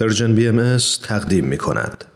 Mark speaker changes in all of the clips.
Speaker 1: پرژن بی تقدیم می کند.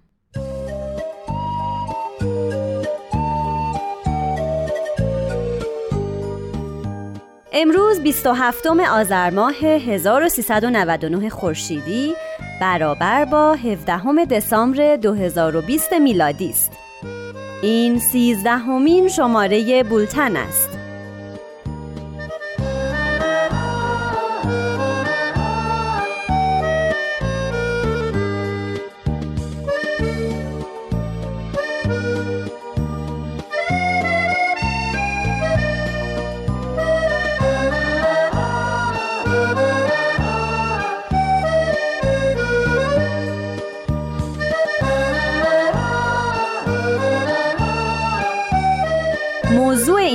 Speaker 2: امروز 27 آذر ماه 1399 خورشیدی برابر با 17 دسامبر 2020 میلادی است. این سیزدهمین شماره بولتن است.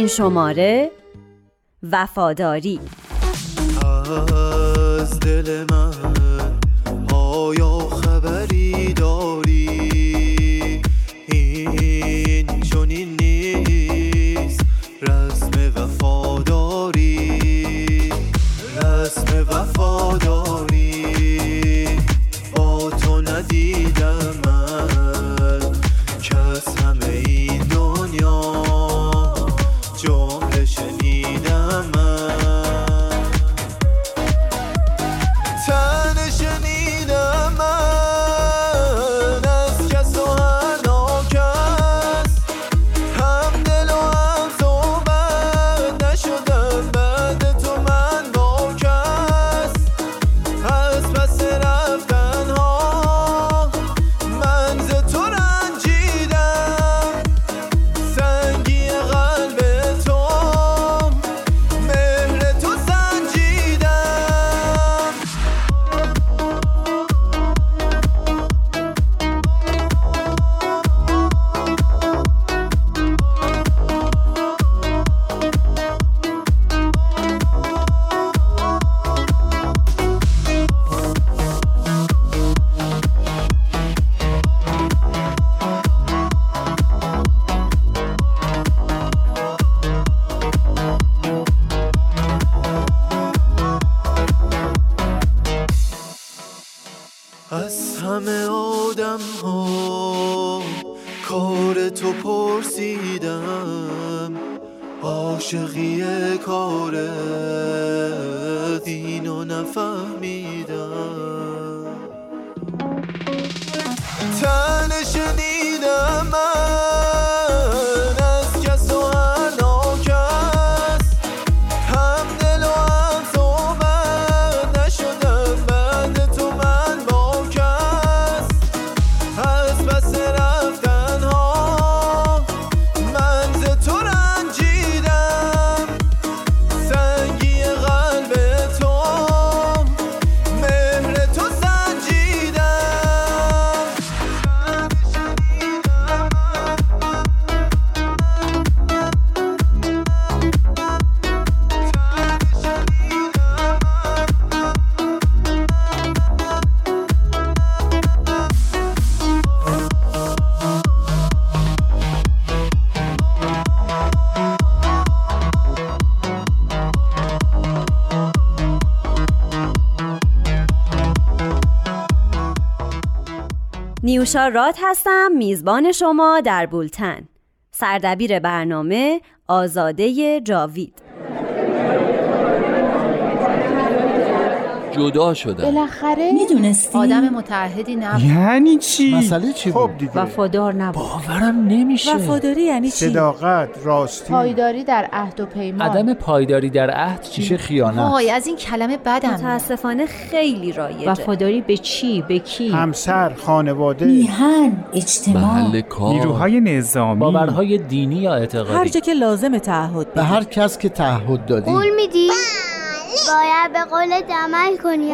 Speaker 2: این شماره وفاداری.
Speaker 3: از دل من
Speaker 2: نیوشا رات هستم میزبان شما در بولتن. سردبیر برنامه آزاده جاوید.
Speaker 4: جدا شدن.
Speaker 5: بالاخره
Speaker 6: می‌دونستی؟
Speaker 5: آدم متعهدی نبود.
Speaker 7: یعنی چی؟
Speaker 8: مسئله چی
Speaker 9: خب
Speaker 8: بود؟
Speaker 9: دیگه.
Speaker 6: وفادار نبود.
Speaker 4: باورم نمیشه.
Speaker 10: وفاداری یعنی چی؟
Speaker 9: صداقت راستی.
Speaker 5: پایداری در عهد و پیمان.
Speaker 7: عدم پایداری در عهد چی؟
Speaker 8: میشه خیانت.
Speaker 5: وای از این کلمه بدم.
Speaker 2: متاسفانه خیلی رایجه.
Speaker 6: وفاداری به چی؟ به کی؟
Speaker 9: همسر خانواده.
Speaker 6: میهن اجتماع.
Speaker 4: محل کار.
Speaker 7: نیروهای نظامی.
Speaker 11: باورهای دینی یا
Speaker 10: هر
Speaker 11: اعتقادی
Speaker 10: جا که لازم تعهد
Speaker 8: به هر کس که تعهد دادی.
Speaker 12: میدی؟ باید به قولت عمل کنی.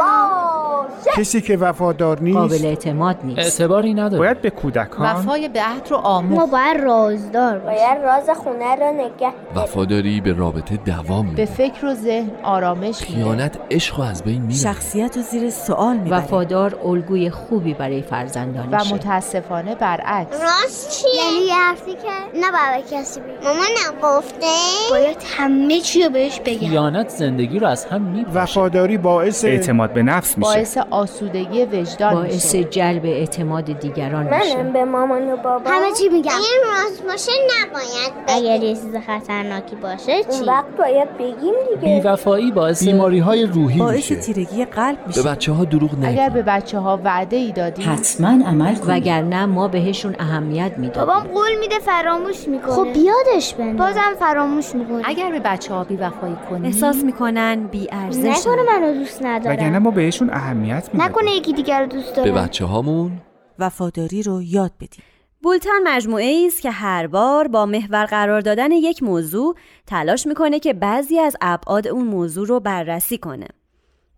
Speaker 9: کسی که وفادار نیست.
Speaker 6: قابل اعتماد نیست.
Speaker 11: اعتباری نداره.
Speaker 7: باید به کودکان
Speaker 5: وفای به عهد رو
Speaker 12: ما
Speaker 5: آموخت
Speaker 12: باید رازدار باید راز خونه رو نگه
Speaker 4: وفاداری به رابطه دوام
Speaker 5: به
Speaker 4: میده
Speaker 5: فکر و ذهن آرامش میده.
Speaker 4: خیانت عشق رو از بین میره
Speaker 10: شخصیت رو زیر سوال می‌بره.
Speaker 6: وفادار الگوی خوبی برای
Speaker 5: و
Speaker 6: فرزندانشه
Speaker 5: متاسفانه برعکس.
Speaker 12: راست چیه؟ یعنی یه حرفی که نه باید کسی بگی مامانم گفته. باید همه چی رو بهش بگم.
Speaker 11: خیانت زندگی رو از هم میپاشه
Speaker 9: وفاداری باعث
Speaker 7: اعتماد به نفس میشه.
Speaker 5: باعث آسودگی وجدان
Speaker 6: باعث
Speaker 5: میشه
Speaker 6: جلب اعتماد دیگران میشه.
Speaker 12: به مامان و بابا همه چی میگم. این راست باشه نباید اگر یه چیز خطرناکی باشه چی؟ اون وقت باید بگیم دیگه.
Speaker 11: بیوفایی باعث
Speaker 8: بیماری های روحی
Speaker 10: باعث
Speaker 8: میشه.
Speaker 10: تیرگی قلب
Speaker 4: به
Speaker 10: میشه.
Speaker 4: بچه ها دروغ
Speaker 5: اگر
Speaker 4: نگید
Speaker 5: به بچه ها وعده ای دادی
Speaker 6: حتما عمل کن وگرنه ما بهشون اهمیت می‌دادیم.
Speaker 12: بابام قول میده فراموش می‌کنه. خب بیادش بنده. بازم فراموش می‌کنه.
Speaker 5: اگر به بچه ها بیوفایی کنی
Speaker 2: احساس می‌کنن بی ارزش
Speaker 12: نکنه منو دوست ندارم.
Speaker 7: وگرنه ما بهشون اهمیت می‌دادیم
Speaker 12: نکنه یکی دیگر رو دوست
Speaker 4: به
Speaker 12: داره
Speaker 4: بچه هامون
Speaker 10: وفاداری رو یاد بدیم.
Speaker 2: بولتن مجموعه است که هر بار با محور قرار دادن یک موضوع تلاش می‌کنه که بعضی از ابعاد اون موضوع رو بررسی کنه.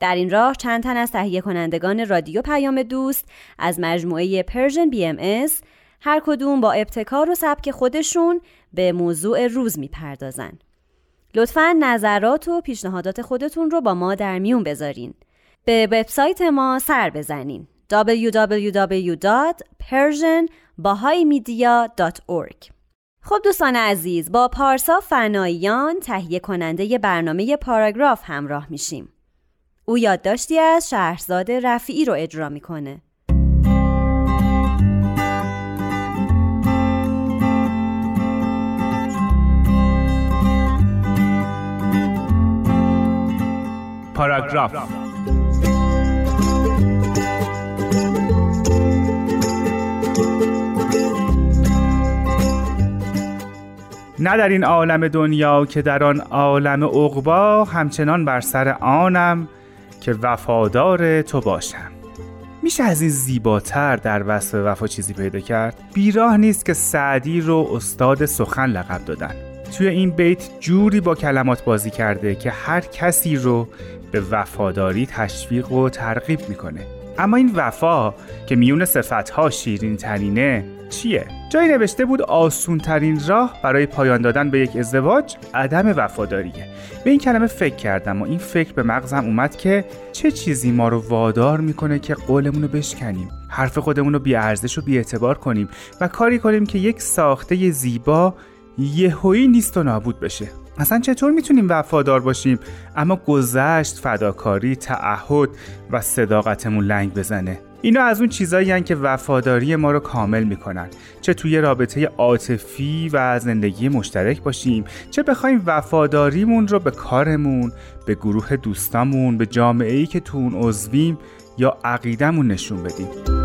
Speaker 2: در این راه چند تن از تهیه کنندگان رادیو پیام دوست از مجموعه Persian BMS هر کدوم با ابتکار و سبک خودشون به موضوع روز می‌پردازن. لطفا نظرات و پیشنهادات خودتون رو با ما در میون بذارین. به وبسایت ما سر بزنین www.persianbahaimedia.org خب دوستان عزیز با پارسا فناییان تهیه کننده برنامه پاراگراف همراه میشیم. او یادداشتی از شهرزاد رفیعی رو اجرا می‌کنه.
Speaker 7: پاراگراف نه در این عالم دنیا که در آن عالم عقبا همچنان بر سر آنم که وفادار تو باشم. میشه از این زیباتر در وصف وفا چیزی پیدا کرد؟ بیراه نیست که سعدی رو استاد سخن لقب دادن. توی این بیت جوری با کلمات بازی کرده که هر کسی رو به وفاداری تشویق و ترغیب می‌کنه. اما این وفا که میون صفتها شیرین ترینه چیه؟ جایی نوشته بود آسون ترین راه برای پایان دادن به یک ازدواج عدم وفاداریه. به این کلمه فکر کردم و این فکر به مغزم اومد که چه چیزی ما رو وادار می‌کنه که قولمون رو بشکنیم حرف خودمون رو بی ارزش و بی اعتبار کنیم و کاری کنیم که یک ساخته زیبا یهویی نیست و نابود بشه. اصلا چطور می‌تونیم وفادار باشیم؟ اما گذشت فداکاری تعهد و صداقتمون لنگ بزنه. اینا از اون چیزایی که وفاداری ما رو کامل می‌کنن. چه توی رابطه عاطفی و زندگی مشترک باشیم چه بخوایم وفاداریمون رو به کارمون به گروه دوستامون به جامعه ای که تو اون عضویم یا عقیدمون نشون بدیم.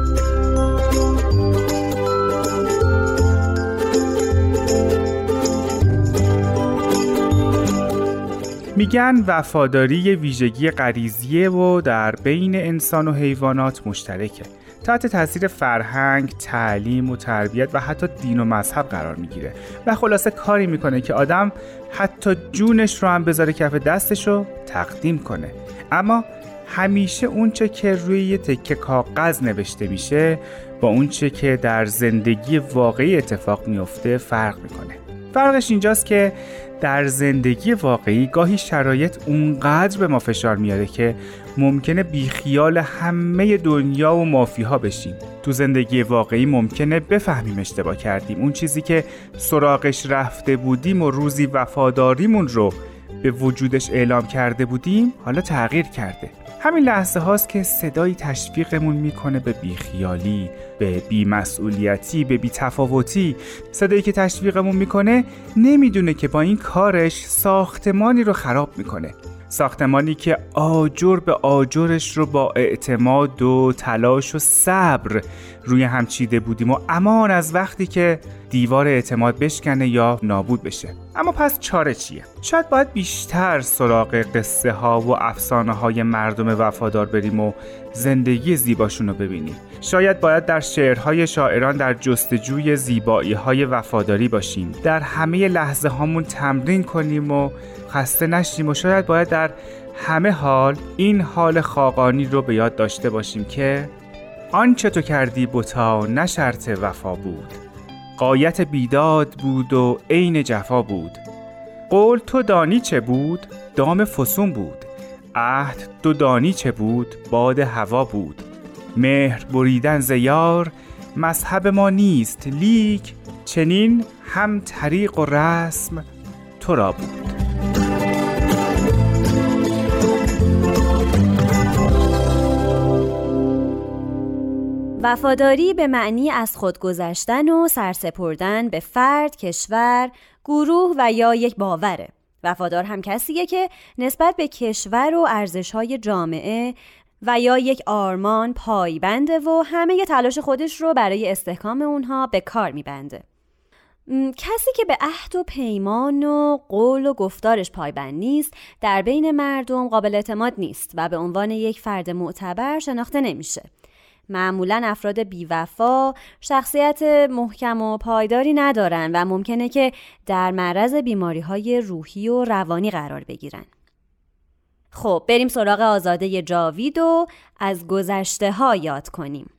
Speaker 7: میگن وفاداری یه ویژگی غریزیه و در بین انسان و حیوانات مشترکه. تحت تاثیر فرهنگ، تعلیم و تربیت و حتی دین و مذهب قرار می‌گیره. و خلاصه کاری می‌کنه که آدم حتی جونش رو هم بذاره کف دستش رو تقدیم کنه. اما همیشه اونچه که روی یه تکه کاغذ نوشته میشه با اونچه که در زندگی واقعی اتفاق میفته فرق می‌کنه. فرقش اینجاست که در زندگی واقعی گاهی شرایط اونقدر به ما فشار میاره که ممکنه بیخیال همه دنیا و مافیها بشیم. تو زندگی واقعی ممکنه بفهمیم اشتباه کردیم. اون چیزی که سراغش رفته بودیم و روزی وفاداریمون رو به وجودش اعلام کرده بودیم حالا تغییر کرده. همین لحظه هاست که صدایی تشویقمون می‌کنه به بیخیالی به بیمسئولیتی به بیتفاوتی. صدایی که تشویقمون می‌کنه نمی‌دونه که با این کارش ساختمانی رو خراب می‌کنه. ساختمانی که آجر به آجرش رو با اعتماد و تلاش و صبر روی هم چیده بودیم و امان از وقتی که دیوار اعتماد بشکنه یا نابود بشه. اما پس چاره چیه؟ شاید باید بیشتر سراغ قصه ها و افسانه های مردم وفادار بریم و زندگی زیباشون رو ببینیم. شاید باید در شعرهای شاعران در جستجوی زیبایی های وفاداری باشیم. در همه لحظه هامون تمرین کنیم و خسته نشیم و شاید باید در همه حال این حال خاقانی رو به یاد داشته باشیم که آنچه تو کردی بتا نه شرط وفا بود. قایت بیداد بود و عین جفا بود. قول تو دانی چه بود؟ دام فسون بود. عهد تو دانی چه بود؟ باد هوا بود. مهر بریدن زیار مذهب ما نیست. لیک چنین هم طریق و رسم تو را بود.
Speaker 2: وفاداری به معنی از خود گذشتن و سرسپردن به فرد، کشور، گروه و یا یک باوره. وفادار هم کسیه که نسبت به کشور و ارزشهای جامعه و یا یک آرمان پایبنده و همه تلاش خودش رو برای استحکام اونها به کار میبنده. کسی که به عهد و پیمان و قول و گفتارش پایبند نیست در بین مردم قابل اعتماد نیست و به عنوان یک فرد معتبر شناخته نمیشه. معمولا افراد بیوفا شخصیت محکم و پایداری ندارن و ممکنه که در معرض بیماری های روحی و روانی قرار بگیرن. خب بریم سراغ آزاده جاوید و از گذشته ها یاد کنیم.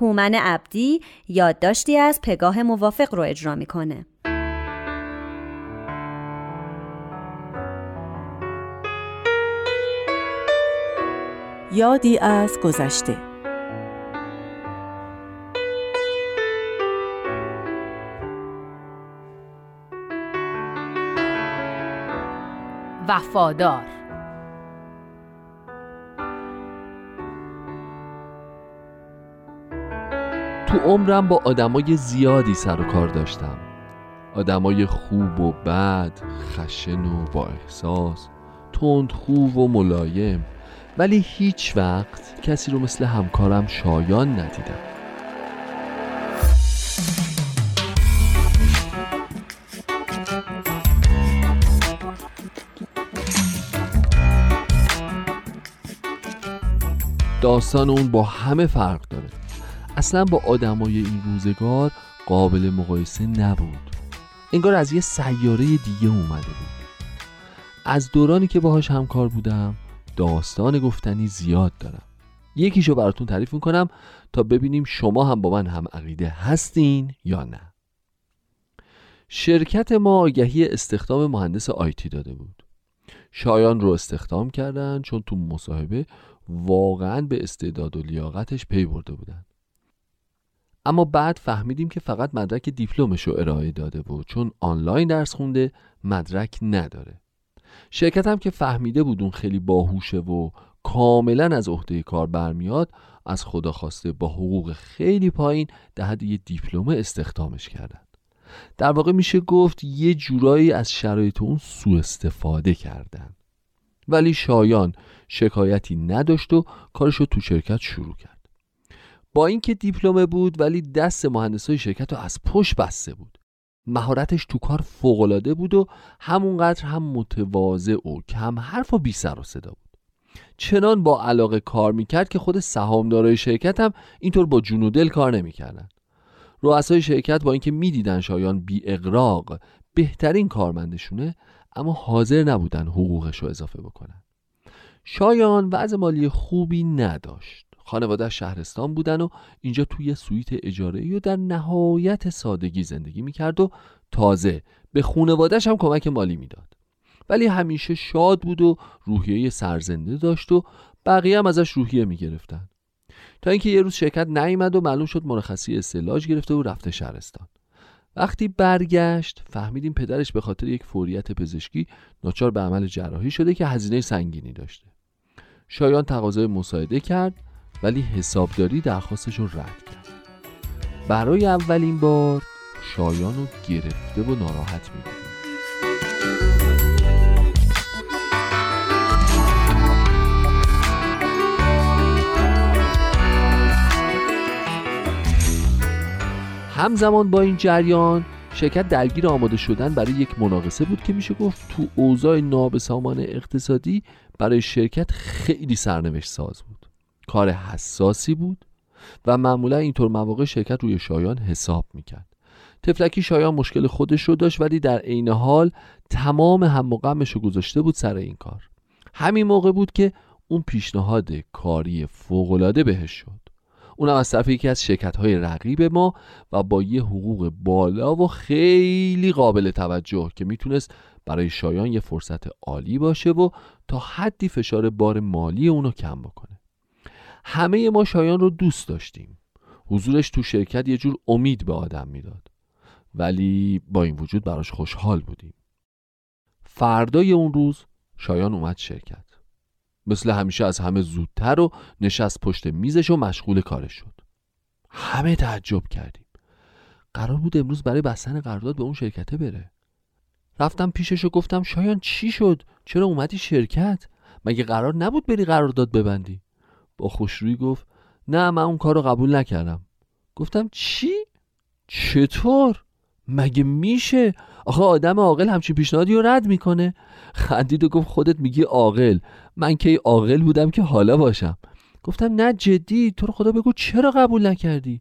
Speaker 2: هومن عبدی یادداشتی از پگاه موافق رو اجرا می‌کنه.
Speaker 10: یادی از گذشته
Speaker 5: وفادار.
Speaker 4: تو عمرم با آدمای زیادی سر و کار داشتم. آدمای خوب و بد خشن و با احساس تند خوب و ملایم. ولی هیچ وقت کسی رو مثل همکارم شایان ندیدم. داستان اون با همه فرق داره. اصلا با آدمای این روزگار قابل مقایسه نبود. انگار از یه سیاره دیگه اومده بود. از دورانی که باهاش همکار بودم داستان گفتنی زیاد دارم. یکیشو براتون تعریف می‌کنم تا ببینیم شما هم با من هم عقیده هستین یا نه. شرکت ما آگهی استخدام مهندس آیتی داده بود. شایان رو استخدام کردن چون تو مصاحبه واقعا به استعداد و لیاقتش پی برده بودن. اما بعد فهمیدیم که فقط مدرک دیپلمش رو ارائه داده بود چون آنلاین درس خونده مدرک نداره. شرکت هم که فهمیده بود اون خیلی باهوشه و کاملا از عهده کار برمیاد از خدا خواسته با حقوق خیلی پایین در حد یه دیپلم استخدامش کردن. در واقع میشه گفت یه جورایی از شرایط اون سوء استفاده کردن. ولی شایان شکایتی نداشت و کارش رو تو شرکت شروع کرد. با اینکه دیپلمه بود ولی دست مهندسای شرکت رو از پشت بسته بود. مهارتش تو کار فوقالعاده بود و همونقدر هم متواضع و کم حرف و بی سر و صدا بود. چنان با علاقه کار می‌کرد که خود سهامدارای شرکت هم اینطور با جون و دل کار نمی‌کردن. رؤسای شرکت با اینکه می‌دیدن شایان بی اقراق بهترین کارمندشونه اما حاضر نبودن حقوقش رو اضافه بکنن. شایان وضع مالی خوبی نداشت. خانواده شهرستان بودن و اینجا توی سویت اجاره و در نهایت سادگی زندگی می‌کرد و تازه به خانوادهش هم کمک مالی می‌داد. ولی همیشه شاد بود و روحیه سرزنده داشت و بقیه هم ازش روحیه می‌گرفتن. تا اینکه یه روز شرکت نیامد و معلوم شد مرخصی استعلاج گرفته و رفته شهرستان. وقتی برگشت فهمیدیم پدرش به خاطر یک فوریت پزشکی ناچار به عمل جراحی شده که هزینه سنگینی داشته. شایان تقاضای مساعده کرد ولی حسابداری درخواستش رو رد کرد. برای اولین بار شایان رو گرفته و ناراحت می‌دید همزمان با این جریان شرکت درگیر آماده شدن برای یک مناقصه بود که میشه گفت تو اوضاع نابسامان اقتصادی برای شرکت خیلی سرنوشت ساز بود. کار حساسی بود و معمولا اینطور مواقع شرکت روی شایان حساب می‌کرد. تفلکی شایان مشکل خودش رو داشت ولی در عین حال تمام هم و رو گذاشته بود سر این کار. همین موقع بود که اون پیشنهاد کاری فوقالعاده بهش شد. اونم از طرف یکی از شرکت های رقیب ما و با یه حقوق بالا و خیلی قابل توجه که می‌تونست برای شایان یه فرصت عالی باشه و تا حدی فشار بار مالی اونو کم بکنه. همه ما شایان رو دوست داشتیم. حضورش تو شرکت یه جور امید به آدم می‌داد. ولی با این وجود براش خوشحال بودیم. فردای اون روز شایان اومد شرکت. مثل همیشه از همه زودتر و نشست پشت میزش و مشغول کارش شد. همه تعجب کردیم. قرار بود امروز برای بستن قرارداد به اون شرکته بره. رفتم پیشش و گفتم شایان چی شد؟ چرا اومدی شرکت؟ مگه قرار نبود بری قرارداد ببندی؟ با خوشرویی گفت نه من اون کار رو قبول نکردم. گفتم چی؟ چطور؟ مگه میشه؟ آخه آدم عاقل همچین پیشنهادی رو رد می‌کنه. خندید و گفت خودت میگی عاقل. من کی عاقل بودم که حالا باشم. گفتم نه جدی تو رو خدا بگو چرا قبول نکردی؟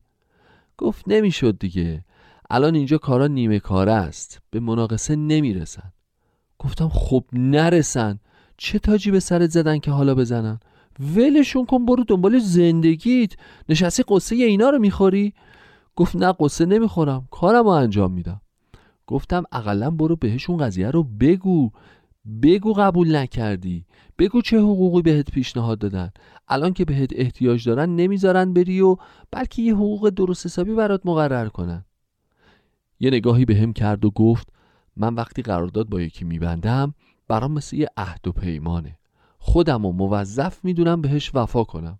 Speaker 4: گفت نمی‌شد دیگه. الان اینجا کارا نیمه کاره است. به مناقصه نمی‌رسن. گفتم خب نرسن. چه تاجی به سرت زدن که حالا بزنن؟ ولشون کن برو دنبال زندگیت. نشستی قصه اینا رو می‌خوری؟ گفت نه قصه نمی‌خورم. کارم رو انجام میدم. گفتم اقلا برو بهشون قضیه رو بگو. بگو قبول نکردی بگو چه حقوقی بهت پیشنهاد دادن الان که بهت احتیاج دارن نمی‌ذارن بری و بلکه یه حقوق درست حسابی برات مقرر کنن یه نگاهی به هم کرد و گفت من وقتی قرارداد با یکی میبندم برام مثل یه عهد و پیمانه خودم و موظف می‌دونم بهش وفا کنم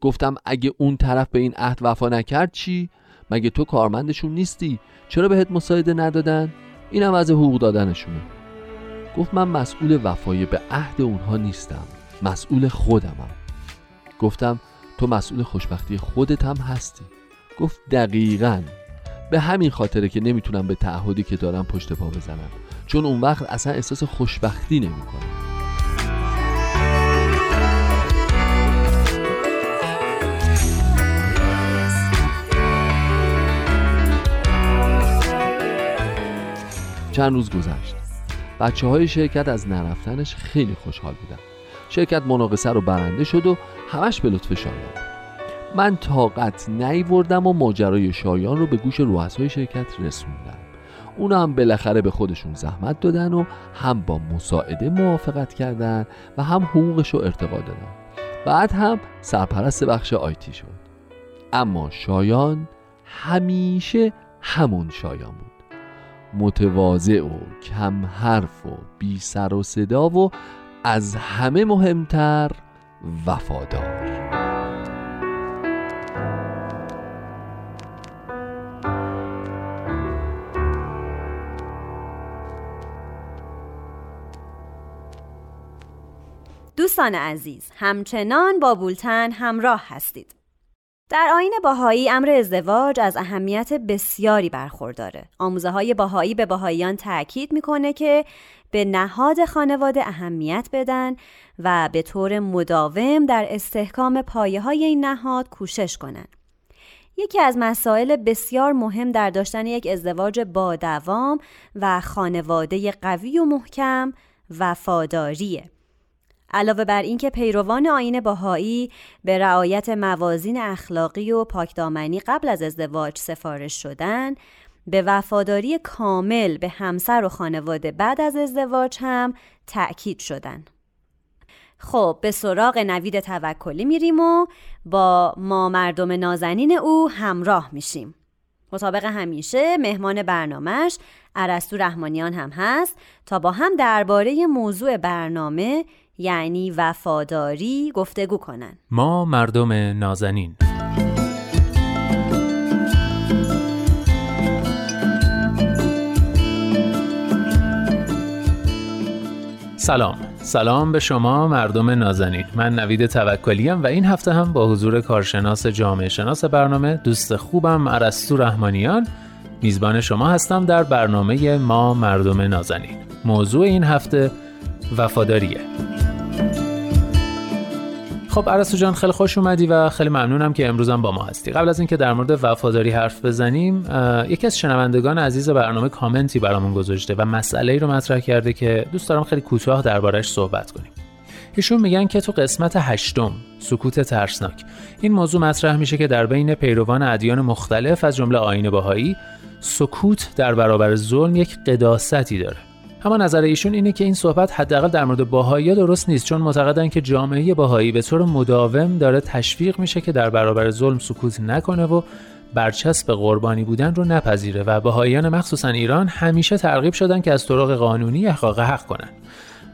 Speaker 4: گفتم اگه اون طرف به این عهد وفا نکرد چی؟ مگه تو کارمندشون نیستی؟ چرا بهت مساعده ندادن؟ اینم از حقوق دادنشونه گفت من مسئول وفای به عهد اونها نیستم. مسئول خودمم. گفتم تو مسئول خوشبختی خودت هم هستی. گفت دقیقا. به همین خاطره که نمی‌تونم به تعهدی که دارم پشت پا بزنم. چون اون وقت اصلا احساس خوشبختی نمی‌کنم. چند روز گذشت. بچه های شرکت از نرفتنش خیلی خوشحال بودن. شرکت مناقصه رو برنده شد و همش به لطف شایان من طاقت نیوردم و ماجرای شایان رو به گوش رؤسای شرکت رسوندم. اونا هم بالاخره به خودشون زحمت دادن و هم با مساعده موافقت کردن و هم حقوقش رو ارتقا دادن. بعد هم سرپرست بخش آیتی شد. اما شایان همیشه همون شایان بود. متواضع و کم حرف و بی سر و صدا و از همه مهمتر وفادار.
Speaker 2: دوستان عزیز همچنان با بولتن همراه هستید. در آین باهایی امر ازدواج از اهمیت بسیاری برخورداره. آموزه های باهایی به باهاییان تاکید می‌کنه که به نهاد خانواده اهمیت بدن و به طور مداوم در استحکام پایه های این نهاد کوشش کنند. یکی از مسائل بسیار مهم در داشتن یک ازدواج با دوام و خانواده قوی و محکم وفاداریه. علاوه بر اینکه پیروان آین باهایی به رعایت موازین اخلاقی و پاکدامنی قبل از ازدواج سفارش شدن به وفاداری کامل به همسر و خانواده بعد از ازدواج هم تأکید شدن. خب به سراغ نوید توکلی میریم و با ما مردم نازنین او همراه میشیم. مطابق همیشه مهمان برنامهش عرستو رحمانیان هم هست تا با هم درباره موضوع برنامه یعنی وفاداری گفتگو کنن.
Speaker 11: ما مردم نازنین. سلام. سلام به شما مردم نازنین. من نوید توکلیم و این هفته هم با حضور کارشناس جامعه شناس برنامه دوست خوبم عرستو رحمانیان میزبان شما هستم در برنامه ما مردم نازنین. موضوع این هفته وفاداریه. خب عرستو جان خیلی خوش اومدی و خیلی ممنونم که امروزم با ما هستی. قبل از اینکه در مورد وفاداری حرف بزنیم یکی از شنوندگان عزیز برنامه کامنتی برامون گذاشته و مسئله ای رو مطرح کرده که دوست دارم خیلی کوتاه دربارش صحبت کنیم. ایشون میگن که تو قسمت هشتم سکوت ترسناک. این موضوع مطرح میشه که در بین پیروان ادیان مختلف از جمله آیین بهایی سکوت در برابر ظلم یک قداستی داره. اما نظر ایشون اینه که این صحبت حداقل در مورد باهایی درست نیست چون معتقدن که جامعه باهایی به طور مداوم داره تشویق میشه که در برابر ظلم سکوت نکنه و برچسب قربانی بودن رو نپذیره و باهاییان مخصوصا ایران همیشه ترغیب شدن که از طرق قانونی احقاق حق کنن.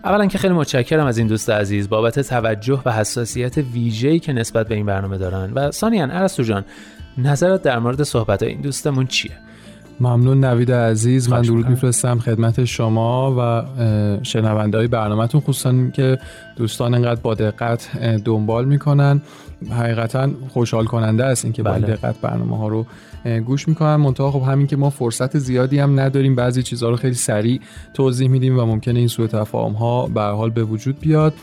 Speaker 11: اولا که خیلی متشکرم از این دوست عزیز بابت توجه و حساسیت ویژه‌ای که نسبت به این برنامه دارن. و ثانیا ارسطو جان نظرت در مورد صحبت این دوستمون چیه؟
Speaker 13: ممنون نوید عزیز من درود میفرستم خدمت شما و شنونده های برنامهتون خصوصا که دوستان انقدر با دقت دنبال می‌کنن حقیقتا خوشحال کننده است اینکه با
Speaker 11: بله.
Speaker 13: دقت برنامه ها رو گوش می‌کنن منتها خب همین که ما فرصت زیادی هم نداریم بعضی چیزها رو خیلی سریع توضیح میدیم و ممکنه این سوء تفاهم ها به هر حال به وجود بیاد.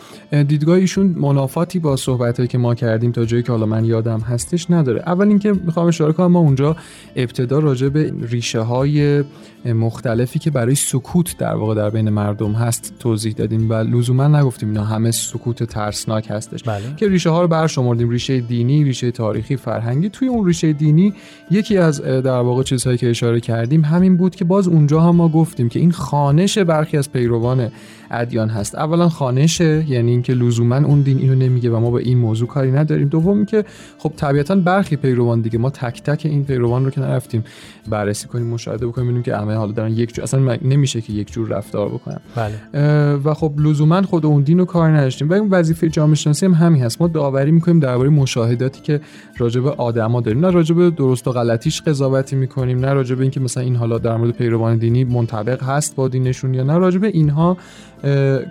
Speaker 13: دیدگاه ایشون منافاتی با صحبت که ما کردیم تا جایی که حالا من یادم هستش نداره. اول اینکه می‌خوام اشاره کنم ما اونجا ابتدا راجع به ریشه های مختلفی که برای سکوت در واقع در بین مردم هست توضیح دادیم و لزوما نگفتیم اینا همه سکوت ترسناک هستش.
Speaker 11: بله.
Speaker 13: که ریشه ها رو برشمردیم. ریشه دینی ریشه تاریخی فرهنگی. توی اون ریشه دینی یکی از در واقع چیزهایی که اشاره کردیم همین بود که باز اونجا هم ما گفتیم که این خانش برخی از پیروان ادیان هست. اولا خانشه یعنی اینکه لزوما اون دین اینو نمیگه و ما به این موضوع کاری نداریم. دوم که خب طبیعتا برخی پیروان دیگه ما تک تک این پیروان رو که نرفتیم بررسی کنیم مشاهده بکنیم ببینیم که همه حالا دارن یک جور اصلا نمیشه که یک جور رفتار بکنن.
Speaker 11: بله.
Speaker 13: و خب لزوما خود اون دین رو کار نداشتیم. و این وظیفه جامعه شناسی هم همین هست. ما داوری می‌کنیم درباره مشاهداتی که راجع به آدما داریم. نه راجع به درست و غلطیش قضاوتی می‌کنیم نه راجع به اینکه مثلا این حالا در مورد پیروان دینی منطبق هست با دینشون یا نه. راجع به اینها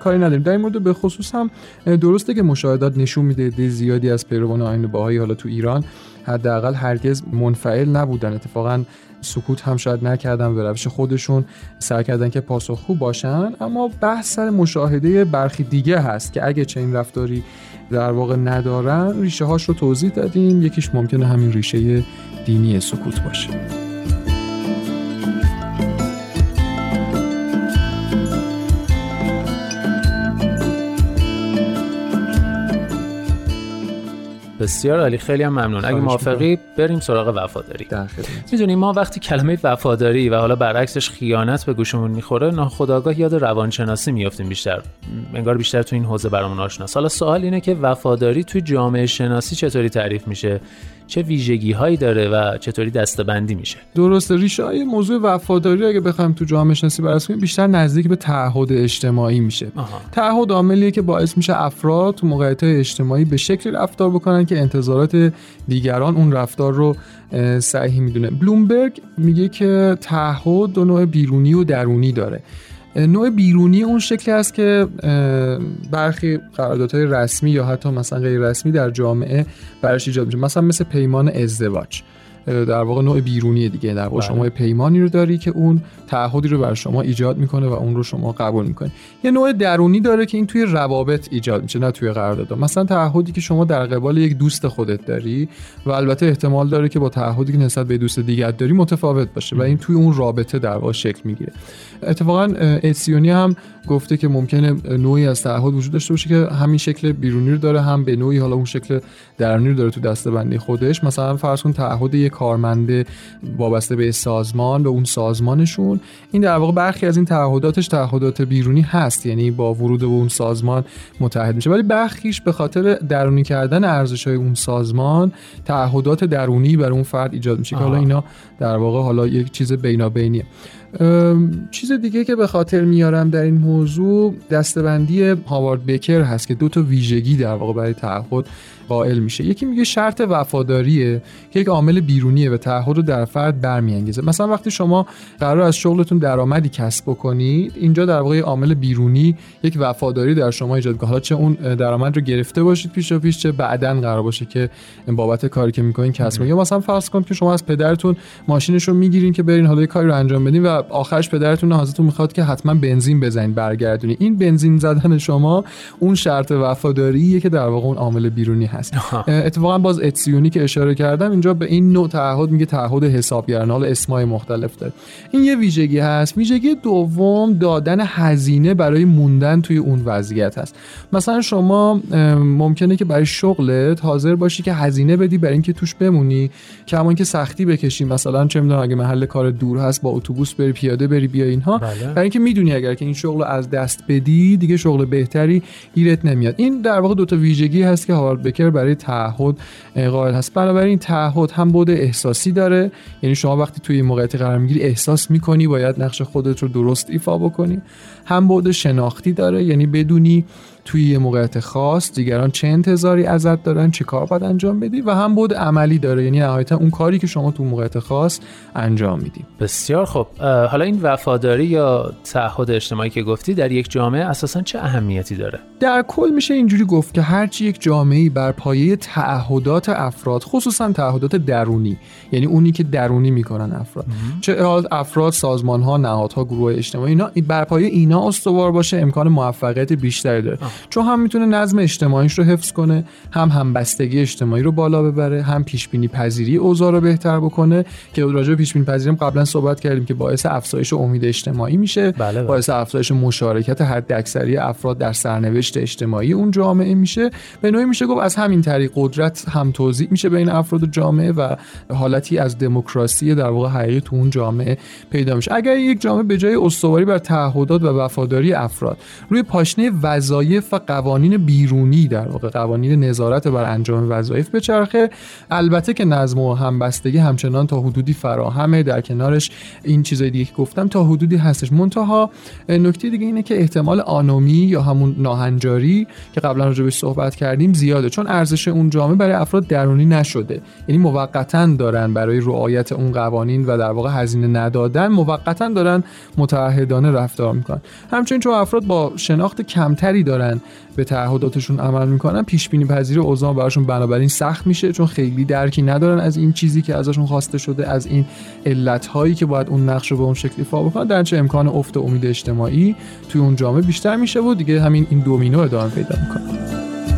Speaker 13: کاری نداریم. در این مورد به خصوص هم درسته که مشاهدات نشون میده عده زیادی از پیروان آیین باهایی حالا تو ایران حداقل هرگز منفعل نبودن. اتفاقا سکوت هم شاید نکردن به روش خودشون سعی کردن که پاسخگو باشن. اما بحث سر مشاهده برخی دیگه هست که اگه چنین رفتاری در واقع ندارن ریشه هاش رو توضیح دادیم. یکیش ممکنه همین ریشه دینی سکوت باشه.
Speaker 11: بسیار عالی خیلی هم ممنون. اگه موافقی بریم سراغ وفاداری. می‌دونیم ما وقتی کلمه وفاداری و حالا برعکسش خیانت به گوشمون می‌خوره ناخودآگاه یاد روانشناسی میافتیم بیشتر. انگار بیشتر تو این حوزه برامون آشناست. حالا سوال اینه که وفاداری توی جامعه شناسی چطوری تعریف میشه؟ چه ویژگی هایی داره و چطوری دستبندی میشه.
Speaker 13: درسته ریشه های موضوع وفاداری اگه بخوایم تو جامعه شناسی بررسی کنیم بیشتر نزدیک به تعهد اجتماعی میشه. تعهد عاملیه که باعث میشه افراد تو موقعیت اجتماعی به شکلی رفتار بکنن که انتظارات دیگران اون رفتار رو صحیح می‌دونه. بلومبرگ میگه که تعهد دو نوع بیرونی و درونی داره. نوع بیرونی اون شکلی است که برخی قراردادهای رسمی یا حتی مثلا غیر رسمی در جامعه برش ایجاد میشه. مثلا مثل پیمان ازدواج. در واقع نوع بیرونی دیگه. در واقع
Speaker 11: بله.
Speaker 13: شما پیمانی رو داری که اون تعهدی رو بر شما ایجاد می‌کنه و اون رو شما قبول می‌کنی. یه نوع درونی داره که این توی روابط ایجاد میشه نه توی قرارداد. مثلا تعهدی که شما در قبال یک دوست خودت داری و البته احتمال داره که با تعهدی که نسبت به دوست دیگر داری متفاوت باشه و این توی اون رابطه در واقع شکل می‌گیره. اتفاقا اتسیونی هم گفته که ممکنه نوعی از تعهد وجود داشته باشه که همین شکل بیرونی رو داره هم به نوعی حالا اون شکل درونی رو داره تو دستبندی خودش. مثلا فرض کن تعهد یک کارمند وابسته به سازمان به اون سازمانشون. این در واقع برخی از این تعهداتش تعهدات بیرونی هست یعنی با ورود به اون سازمان متحد میشه. ولی برخیش به خاطر درونی کردن ارزش های اون سازمان تعهدات درونی بر اون فرد ایجاد میشه که حالا اینا در واقع حالا یک چیز بینابینیه. چیز دیگه که به خاطر میارم در این موضوع دستبندی هاوارد بکر هست که دو تا ویژگی در واقع برای تعهد قائل میشه. یکی میگه شرط وفاداریه که یک عامل بیرونیه و تعهد رو در فرد برمیانگیزه. مثلا وقتی شما قرار از شغلتون درآمدی کسب بکنید اینجا در واقع عامل بیرونی یک وفاداری در شما ایجاد حالا چه اون درآمد رو گرفته باشید پیش و پیش چه بعدن قرار باشه که بابت کاری که می‌کنین کسب یا مثلا فرض کنید که شما از پدرتون ماشینش رو می‌گیرین که برین حالا یه کاری رو انجام بدین و آخرش پدرتون ازتون می‌خواد که حتما بنزین بزنید برگردونید این بنزین زدن شما اون شرط وفاداریه که در واقع اون عامل بیرونی هست. اتفاقا باز اتسیونی که اشاره کردم اینجا به این نوع تعهد میگه تعهد حسابگران حالا اسمای مختلف داره. این یه ویژگی هست. ویژگی دوم دادن هزینه برای موندن توی اون وضعیت هست. مثلا شما ممکنه که برای شغلت حاضر باشی که هزینه بدی برای اینکه توش بمونی کما که سختی بکشی. مثلا چه می‌دونم اگه محل کار دور هست با اتوبوس بری پیاده بری بیا اینها.
Speaker 11: بله.
Speaker 13: برای اینکه می‌دونی اگر که این شغل رو از دست بدی دیگه شغل بهتری گیرت نمیاد. این در واقع دو تا ویژگی هست که هاوارد بکر برای تعهد قائل هست. بنابراین تعهد هم بود احساسی داره. یعنی شما وقتی توی این موقعیت قرار می‌گیری احساس می‌کنی باید نقش خودت رو درست ایفا بکنی. هم بود شناختی داره. یعنی بدونی توی یه موقعیت خاص دیگران چه انتظاری ازت دارن چه کار باید انجام بدی و هم بود عملی داره. یعنی نهایتا اون کاری که شما تو موقعیت خاص انجام میدی.
Speaker 11: بسیار خب حالا این وفاداری یا تعهد اجتماعی که گفتی در یک جامعه اساسا چه اهمیتی داره؟
Speaker 13: در کل میشه اینجوری گفت که هرچی یک جامعه بر پایه تعهدات افراد خصوصا تعهدات درونی یعنی اونی که درونی می‌کنن افراد. چه افراد سازمان ها نهادها گروه اجتماعی اینا بر پایه اینا استوار باشه امکان موفقیت بیشتری داره. چون هم می‌تونه نظم اجتماعیش رو حفظ کنه هم همبستگی اجتماعی رو بالا ببره هم پیش بینی پذیری اوضاع رو بهتر بکنه که راجع به پیش بینی پذیری هم قبلا صحبت کردیم که باعث افزایش امید اجتماعی میشه
Speaker 11: بله بله.
Speaker 13: باعث افزایش مشارکت حد اکثری افراد در سرنوشت اجتماعی اون جامعه میشه به نوعی میشه گفت از همین طریق قدرت هم توزیع میشه بین افراد و جامعه و حالتی از دموکراسی در واقع حقیقی تو اون جامعه پیدا میشه اگر یک جامعه به جای استواری بر تعهدات و وفاداری افراد روی پاشنه وظایف و قوانین بیرونی در واقع قوانین نظارت بر انجام وظایف بچرخه. البته که نظم و همبستگی همچنان تا حدودی فراهمه. در کنارش این چیزای دیگه که گفتم تا حدودی هستش. منتها نکته دیگه اینه که احتمال آنومی یا همون ناهنجاری که قبلا راجع بهش صحبت کردیم زیاده. چون ارزش اون جامعه برای افراد درونی نشده. یعنی موقتا دارن برای رعایت اون قوانین و در واقع هزینه ندادن موقتا دارن متعهدانه رفتار می‌کنن. همچنین چون افراد با شناخت کمتری دارن به تعهداتشون عمل می‌کنن پیش بینی پذیر اوضاع براشون بنابراین سخت میشه چون خیلی درکی ندارن از این چیزی که ازشون خواسته شده از این علت هایی که باید اون نقش رو به اون شکلی ایفا بکنن. در چه امکان افت امید اجتماعی توی اون جامعه بیشتر میشه و دیگه همین این دومینو ادامه پیدا می‌کنه.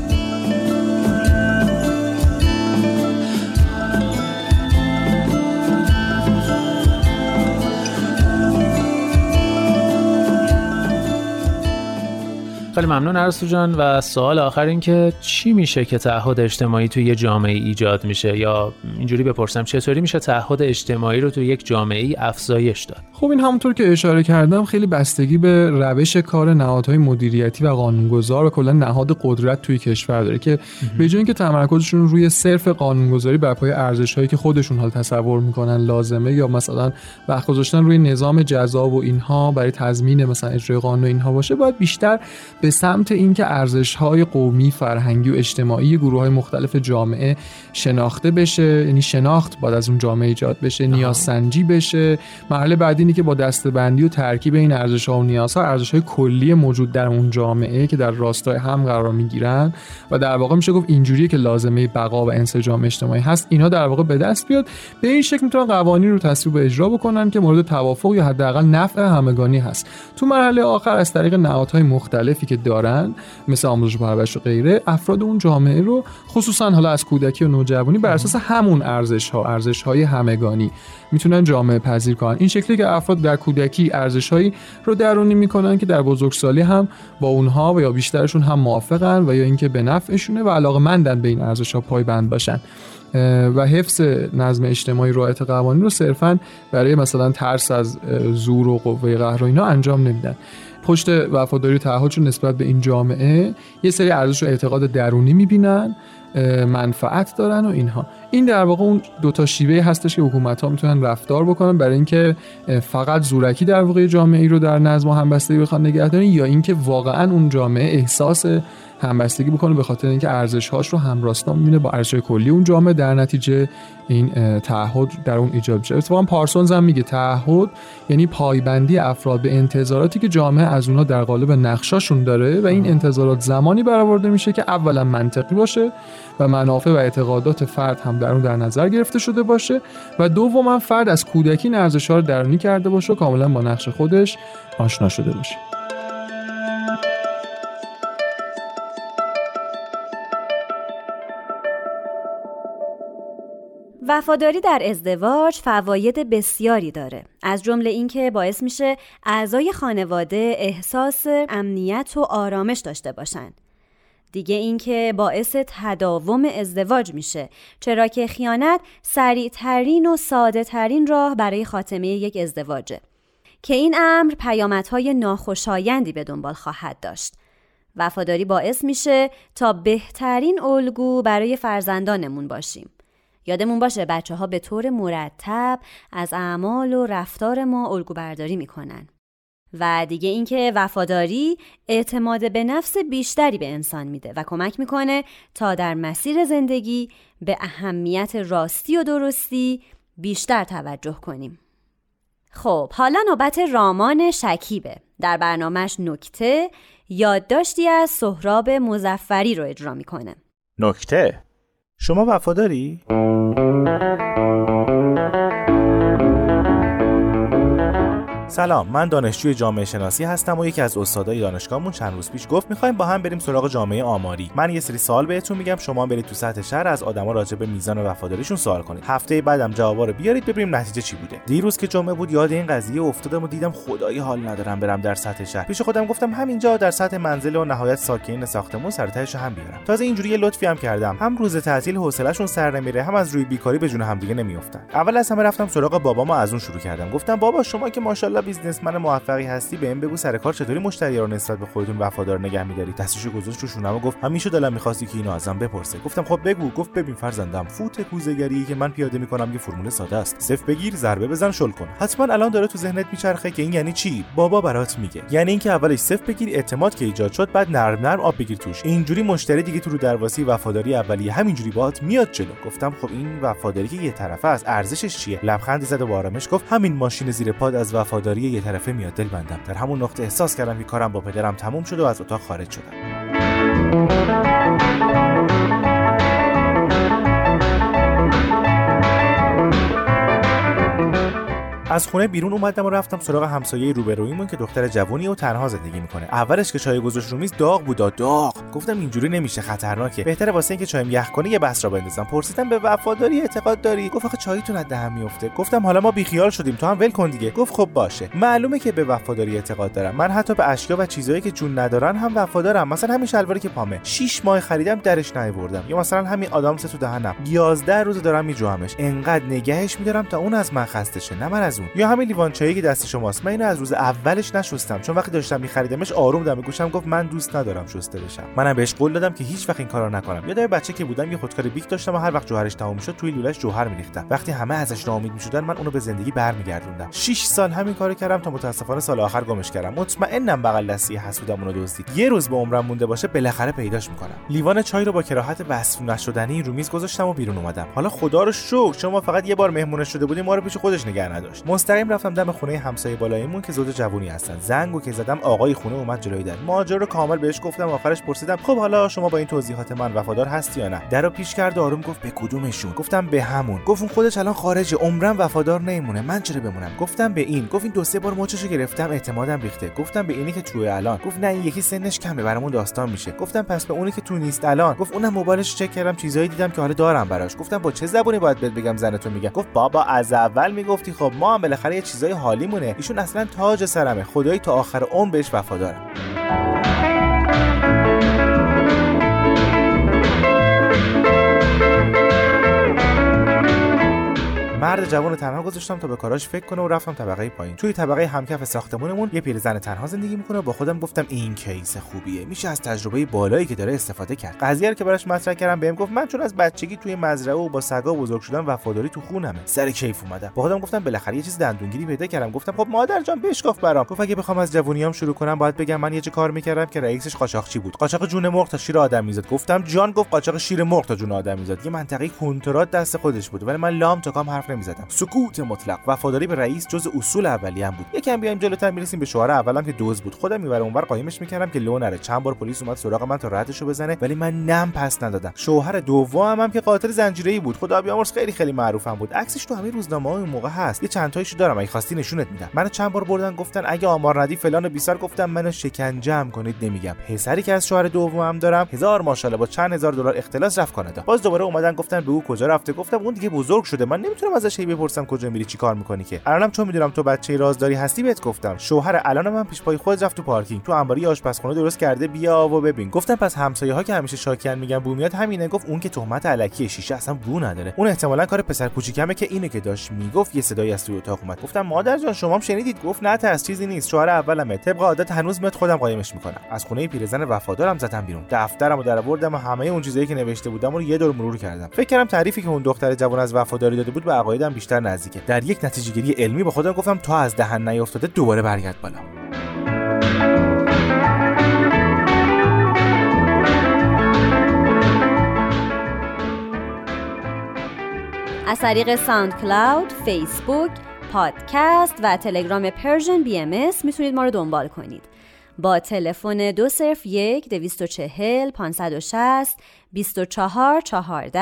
Speaker 11: خیلی ممنون ارسطو جان و سوال آخر این که چی میشه که تعهد اجتماعی توی یه جامعه ایجاد میشه؟ یا اینجوری بپرسم چطوری میشه تعهد اجتماعی رو توی یک جامعه ای افزایش داد؟
Speaker 13: خب این همونطور که اشاره کردم خیلی بستگی به روش کار نهادهای مدیریتی و قانونگذار و کلا نهاد قدرت توی کشور داره که به جای اینکه تمرکزشون روی صرف قانونگذاری بر پایه ارزش‌هایی که خودشون حال تصور می‌کنن لازمه یا مثلا وقت گذاشتن روی نظام جزا و اینها برای تضمین مثلا اجرای قانون و اینها باشه باید بیشتر به سمت اینکه ارزش‌های قومی، فرهنگی و اجتماعی گروه‌های مختلف جامعه شناخته بشه یعنی شناخت باید از اون جامعه ایجاد بشه نیازسنجی بشه. مرحله بعدی اینه که با دسته‌بندی و ترکیب این ارزش‌ها و نیازها ارزش‌های کلی موجود در اون جامعه که در راستای هم قرار می‌گیرن و در واقع میشه گفت اینجوریه که لازمه بقا و انسجام اجتماعی هست. اینا در واقع به دست بیاد. به این شکل می‌تونن قوانین رو تصویب و اجرا بکنن که مورد توافق یا حداقل نفع همگانی هست. تو مرحله آخر از طریق نهادهای مختلفی که دارن مثل آموزش پرورش و غیره افراد اون جامعه رو خصوصا حالا از کودکی و نوجوانی بر اساس همون ارزش ها ارزش های همگانی می‌تونن جامعه پذیر کنن. این شکلی که افراد در کودکی ارزش هایی رو درونی می‌کنن که در بزرگسالی هم با اونها و یا بیشترشون هم موافقن و یا اینکه به نفعشونه و علاقه به این ارزش ها پایبند باشن. و حفظ نظم اجتماعی رعایت قوانین رو صرفا برای مثلا ترس از زور و قوه قهر و اینا انجام نمیدن. پشت وفاداری تعهدشون نسبت به این جامعه یه سری ارزش و اعتقاد درونی می‌بینن منفعت دارن و اینها. این در واقع اون دو تا شیوه هستش که حکومت ها می‌تونن رفتار بکنن برای اینکه فقط زورکی در واقع جامعه ای رو در نظم و همبستگی بخوان نگه دارن یا اینکه واقعا اون جامعه احساس همبستگی بکنه به خاطر اینکه ارزش هاش رو همراستا می‌بینه با ارزش کلی اون جامعه. در نتیجه این تعهد در اون ایجاد میشه. اتفاقا پارسونز هم میگه تعهد یعنی پایبندی افراد به انتظاراتی که جامعه از اونها در قالب نقشاشون داره و این انتظارات زمانی برآورده میشه که اولا منطقی باشه و منافع و اعتقادات فرد هم در اون در نظر گرفته شده باشه و دوما فرد از کودکی این ارزش ها رو درونی کرده باشه و کاملا با نقش خودش آشنا شده باشه.
Speaker 2: وفاداری در ازدواج فواید بسیاری داره. از جمله اینکه باعث میشه اعضای خانواده احساس امنیت و آرامش داشته باشند دیگه اینکه باعث تداوم ازدواج میشه چرا که خیانت سریعترین و ساده ترین راه برای خاتمه یک ازدواجه. که این امر پیامدهای ناخوشایندی به دنبال خواهد داشت. وفاداری باعث میشه تا بهترین الگو برای فرزندانمون باشیم. یادمون باشه بچه ها به طور مرتب از اعمال و رفتار ما الگو برداری می‌کنن و دیگه اینکه وفاداری اعتماد به نفس بیشتری به انسان میده و کمک می‌کنه تا در مسیر زندگی به اهمیت راستی و درستی بیشتر توجه کنیم. خب حالا نوبت رامان شکیبه در برنامهش نکته یادداشتی از سهراب مزفری رو اجرا می‌کنه.
Speaker 14: نکته شما وفاداری؟ سلام من دانشجوی جامعه شناسی هستم و یکی از استادای دانشگاهمون چند روز پیش گفت می‌خوایم با هم بریم سراغ جامعه آماری. من یه سری سوال بهتون میگم شما برید تو سطح شهر از آدما راجع به میزان وفاداریشون سوال کنید. هفته بعدم جوابا رو بیارید ببینیم نتیجه چی بوده. دیروز که جمعه بود یاد این قضیه افتادم و دیدم خدایی حال ندارم برم در سطح شهر. پیش خودم گفتم همینجا در سطح منزل و نهایت ساکنین ساختمون سر هم بیارم. تازه اینجوری یه لطفی هم کردم. هم روز تعطیل حوصلهشون سر نمیره هم از روی بیکاری به جون همدیگه نمیافتن. اول از همه رفتم سراغ بابام از اون شروع کردم. گفتم بابا شما که ماشاءالله بیزنسمن موفقی هستی بهم بگو سر کار چطوری مشتری رو نسبت به خودتون وفادار نگه میداری؟ دستشو گذاشت رو شونم و گفت همیشه دلم می‌خواستی که اینو ازم بپرسه گفتم خب بگو. گفت ببین فرزندم فوت کوزهگری که من پیاده می‌کنم یه فرمول ساده است. صفر بگیر ضربه بزن شل کن. حتما الان داره تو ذهنت میچرخه که این یعنی چی؟ بابا برات میگه. یعنی اینکه اولش صفر بگیر اعتماد که ایجاد شد بعد نرم نرم آب بگیر توش. اینجوری مشتری دیگه تو رو درواسی وفاداری اولیه همینجوری باهات میاد جلو. گفتم خب این وفاداری که یه طرفه از ارزشش چیه؟ لبخندی زد و با آرامش گفت همین ماشین زیر پاد از وفاداری یه طرفه میاد دل بندم در همون نقطه احساس کردم که کارم با پدرم تموم شد و از اتاق خارج شدم. از خونه بیرون اومدم و رفتم سراغ همسایه روبرویمون که دختر جوونی و تنها زندگی می‌کنه. اولش که چای گذاشت رو میز داغ بود داغ. گفتم اینجوری نمیشه خطرناکه. بهتره واسه اینکه چایم یخ کنه یه بس را بندازم. پرسیدم به وفاداری اعتقاد داری؟ گفت آخه چایتون از دهن میفته گفتم حالا ما بیخیال شدیم تو هم ول کن دیگه. گفت خب باشه. معلومه که به وفاداری اعتقاد دارم. من حتی به اشیا و چیزایی که جون ندارن هم وفادارم. مثلا همین شلواری که پامه. 6 ماه خریدم درش نیوردم یا مثلا همین آدامس تو دهنم. 11 روز دارم میجوامش. انقدر نگهش میدارم تا اون از من خسته شه نه من از یا همین لیوان چایی که دست شماست. من اینو از روز اولش نشستم. چون وقتی داشتم میخریدمش آروم دم گوشم گفت من دوست ندارم شسته بشم. منم بهش قول دادم که هیچ وقت این کارو نکنم. یادم بچه که بودم یه خودکار بیک داشتم و هر وقت جوهرش تموم شد توی لولش جوهر میریختم. وقتی همه ازش ناامید می‌شدن من اونو به زندگی برمیگردوندم. 6 سال همین کارو کردم تا متاسفانه سال آخر گمش کردم. مطمئنم بغل دستی حسودم اونو دزدید. یه روز به عمرم مونده باشه بالاخره پیداش می‌کنم. لیوان چای رو با کراهت وصف نشدنی رو میز گذاشتم و بیرون اومدم. حالا خدا رو شکر شما فقط یه بار مهمونش شده بودیم ما رو پیش خودش نگه نداشت. مستقیم رفتم دم خونه همسایه بالایمون که زوج جوونی هستن. زنگو که زدم آقای خونه اومد جلوی در. ماجرا رو کامل بهش گفتم آخرش پرسیدم خب حالا شما با این توضیحات من وفادار هستی یا نه؟ درو پیش کرد آروم گفت به کدومشون؟ گفتم به همون. گفت اون خودش الان خارجه عمرم وفادار نمیمونه. من چرا بمونم؟ گفتم به این. گفت این دو سه بار مچشو گرفتم اعتمادم ریخته. گفتم به اینی که توی الان. گفت نه این یکی سنش کمه برامون داستان میشه. گفتم پس به اونی که تو نیست الان. گفت اونم موبایلش چک کردم چیزایی دیدم که حالا دارم براش. گفتم با چه زبونی باید بهت بگم زنتو میگم؟ گفت بابا از اول می‌گفتی خب ما هم بالاخره یه چیزای حالیمونه. ایشون اصلا تاج سرمه. خدایی تا آخر عمر بهش وفادارم مرد جوان رو تنها گذاشتم تا به کاراش فکر کنه و رفتم طبقه پایین. توی طبقه همکف ساختمونمون یه پیرزن تنها زندگی می‌کنه و با خودم گفتم این case خوبیه. میشه از تجربه بالایی که داره استفاده کرد. قضیه رو که براش مطرح کردم بهم گفت من چون از بچگی توی مزرعه و با سگا بزرگ شدم وفاداری تو خونمه. سر کیف اومدم. با خودم گفتم بالاخره یه چیز دندونگیری پیدا کردم. گفتم خب مادر جان بشکاف برام. گفت اگه بخوام از جوونیام شروع کنم باید بگم من یه جا کار می‌کردم که رئیسش قاچاقچی بود؟ قاچاق جون مرغ تا شیر آدم می‌زد. گفتم جان گفت قاچاق شیر مرغ تا جون آدم می‌زد. یه منطقه کنترات دست خودش بود. ولی من لام تا کام حرف نمی‌زدم سکوت مطلق. وفاداری به رئیس جز اصول اولیه‌ام بود. یکم بیایم جلوتر می‌رسیم به شوهر اولم که دزد بود. خودم می‌بره اونور قایمش می‌کردم که لو نره. چند بار پلیس اومد سراغ من تا ردشو بزنه ولی من نم پس ندادم. شوهر دومم هم که قاتل زنجیره‌ای بود. خدا بیامرز خیلی خیلی معروفم بود. عکسش تو همه روزنامه‌ها اون موقع هست. یه چند تایشو دارم. اگه خواستی نشونت میدم. منو چند بار بردن گفتن اگه آمار ندی فلان و بیسار گفتم منو شکنجه هم کنید نمیگم. پسری که از شوهر دومم دارم هزار ماشاءالله با چند هزار دلار اختلاس رفت کانادا. باز دوباره اومدن گفتن به او کجا رفته. گفتم اون دیگه بزرگ شده. من نمی‌تونم ازش هی بپرسم کجا میری چی کار می‌کنی که؟ الانم چون می‌دونم تو بچه رازداری هستی بهت گفتم. شوهر الان من پیش پای خود رفت تو پارکینگ. تو انباری آشپزخونه درست کرده بیا و ببین. گفتم پس همسایه ها که همیشه شاکیان میگن بو میاد همینه. گفت اون که تهمت علکی شیشه اصلا بو نداره. اون احتمالا کار پسر کوچیکمه که اینه که داشت می‌گفت یه صدایی از توی اتاق اومد. گفتم مادر جان شما هم شنیدید؟ گفت نه ترس چیزی نیست. شوهر اولمه. طبق عادت هنوز میاد خودم قایمش می‌کنم. از خونه پیرزن وفادارم زدم بیرون. دفترمو در آوردم و همه اون چیزایی که نوشته بودم رو یه دور مرور کردم. فکر کردم تعریفی که اون دختر جوان از وفاداری داده بود به عقایدم بیشتر نزدیکه در یک نتیجه گیری علمی با خودم گفتم تا از دهن نیافتاده دوباره برگرد بالا
Speaker 2: از طریق ساوند کلاود، فیسبوک، پادکست و تلگرام Persian BMS می‌تونید ما رو دنبال کنید. با تلفن 201 240 560 24 14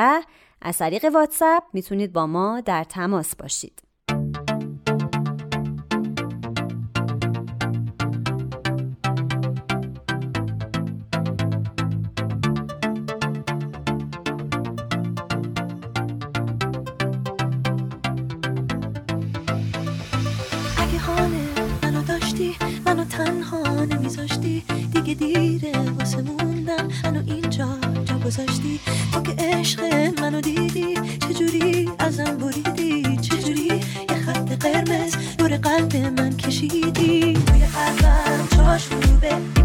Speaker 2: از طریق واتساپ می‌تونید با ما در تماس باشید.
Speaker 15: قلب من کشیدی؟ توی قلبم چاشوبه یکی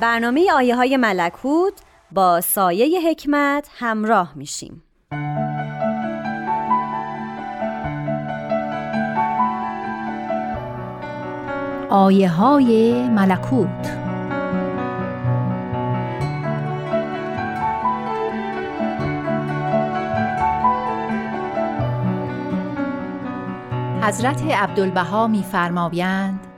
Speaker 2: برنامه آیه های ملکوت با سایه حکمت همراه میشیم.
Speaker 5: آیه های ملکوت حضرت عبدالبها میفرمایند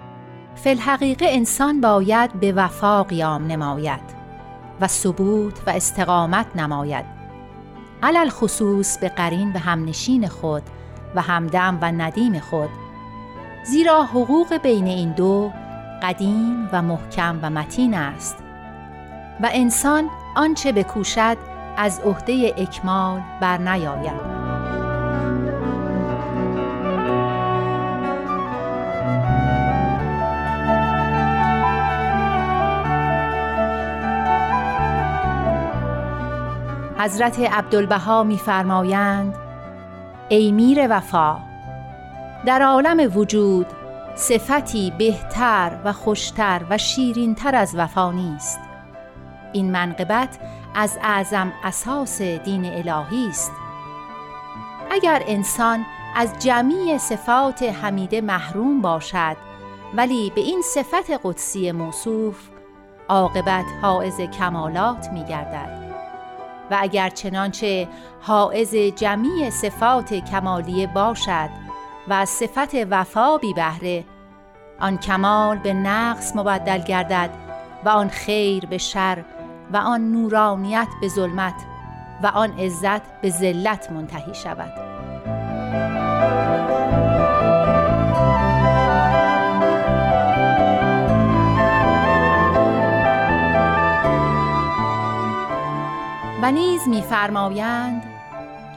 Speaker 5: فی الحقیقه انسان باید به وفا قیام نماید و ثبوت و استقامت نماید. علل خصوص به قرین و همنشین خود و همدم و ندیم خود. زیرا حقوق بین این دو قدیم و محکم و متین است. و انسان آنچه بکوشد از عهده اکمال بر نیاید حضرت عبدالبها میفرمایند ای میر وفا در عالم وجود صفتی بهتر و خوشتر و شیرینتر از وفا نیست. این منقبت از اعظم اساس دین الهی است. اگر انسان از جمیع صفات حمیده محروم باشد ولی به این صفت قدسی موصوف عاقبت حائز کمالات می گردد و اگر چنانچه حائز جمیع صفات کمالیه باشد و صفت وفا بی بهره آن کمال به نقص مبدل گردد و آن خیر به شر و آن نورانیت به ظلمت و آن عزت به ذلت منتهی شود. و نیز می‌فرمایند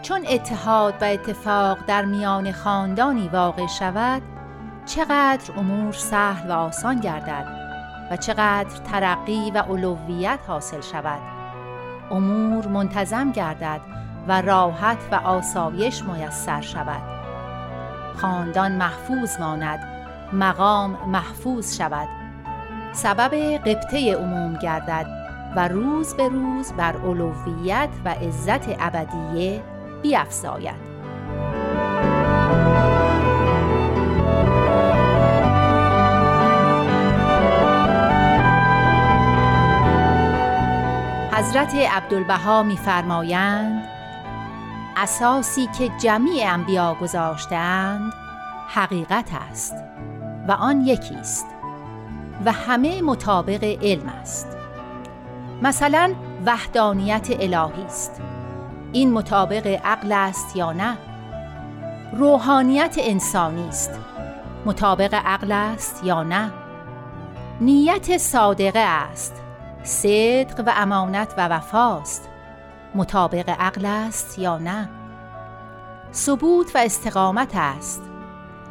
Speaker 5: چون اتحاد و اتفاق در میان خاندانی واقع شود چقدر امور سهل و آسان گردد و چقدر ترقی و علویت حاصل شود. امور منتظم گردد و راحت و آسایش میسر شود. خاندان محفوظ ماند مقام محفوظ شود. سبب قبطه عموم گردد. و روز به روز بر علویت و عزت ابدیه بیافزاید حضرت عبدالبها می‌فرمایند اساسی که جمیع انبیا گذاشتهاند حقیقت است و آن یکی است و همه مطابق علم است. مثلا وحدانیت الهی است. این مطابق عقل است یا نه؟ روحانیت انسانی است. مطابق عقل است یا نه؟ نیت صادقه است. صدق و امانت و وفاست مطابق عقل است یا نه؟ ثبوت و استقامت است.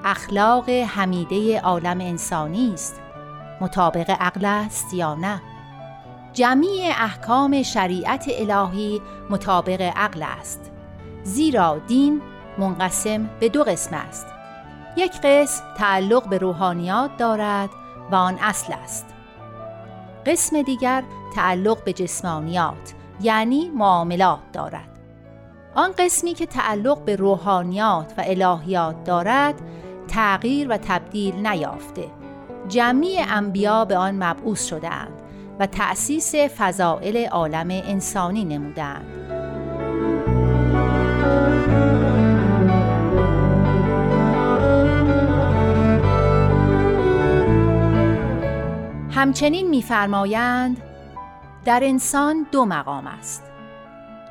Speaker 5: اخلاق حمیده عالم انسانی است. مطابق عقل است یا نه؟ جمیع احکام شریعت الهی مطابق عقل است. زیرا دین منقسم به دو قسم است. یک قسم تعلق به روحانیات دارد و آن اصل است. قسم دیگر تعلق به جسمانیات یعنی معاملات دارد. آن قسمی که تعلق به روحانیات و الهیات دارد تغییر و تبدیل نیافته. جمعی انبیا به آن مبعوث شدهاند. و تأسیس فضائل عالم انسانی نمودند همچنین می‌فرمایند در انسان دو مقام است.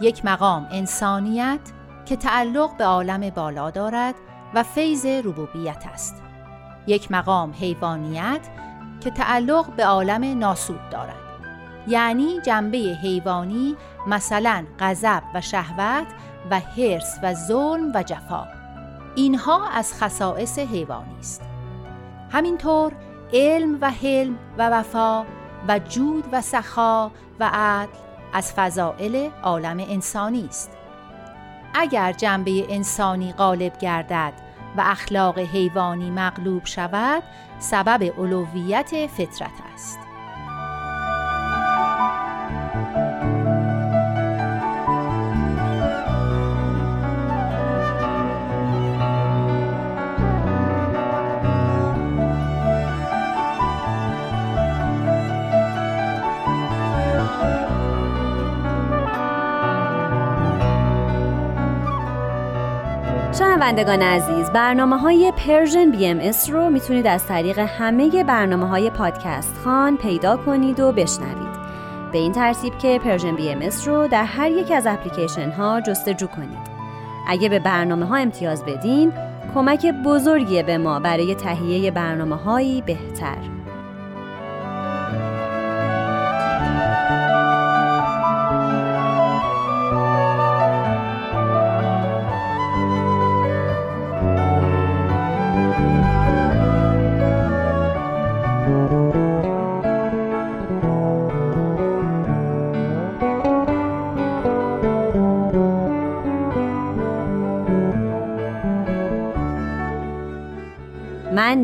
Speaker 5: یک مقام انسانیت که تعلق به عالم بالا دارد و فیض ربوبیت است. یک مقام حیوانیت که تعلق به عالم ناسود دارد. یعنی جنبه حیوانی مثلا غضب و شهوت و حرس و ظلم و جفا. اینها از خصائص حیوانی است. همینطور علم و حلم و وفا و جود و سخا و عدل از فضائل عالم انسانی است. اگر جنبه انسانی غالب گردد و اخلاق حیوانی مغلوب شود سبب علویت فطرت است.
Speaker 2: شنوندگان عزیز برنامه های Persian BMS رو می‌تونید از طریق همه برنامه های پادکست خوان پیدا کنید و بشنوید. به این ترتیب که Persian BMS رو در هر یک از اپلیکیشن ها جستجو کنید. اگه به برنامه ها امتیاز بدین کمک بزرگیه به ما برای تهیه برنامه هایی بهتر.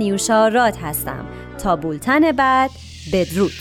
Speaker 2: نیوشا راد هستم. تا بولتن بعد بدرود.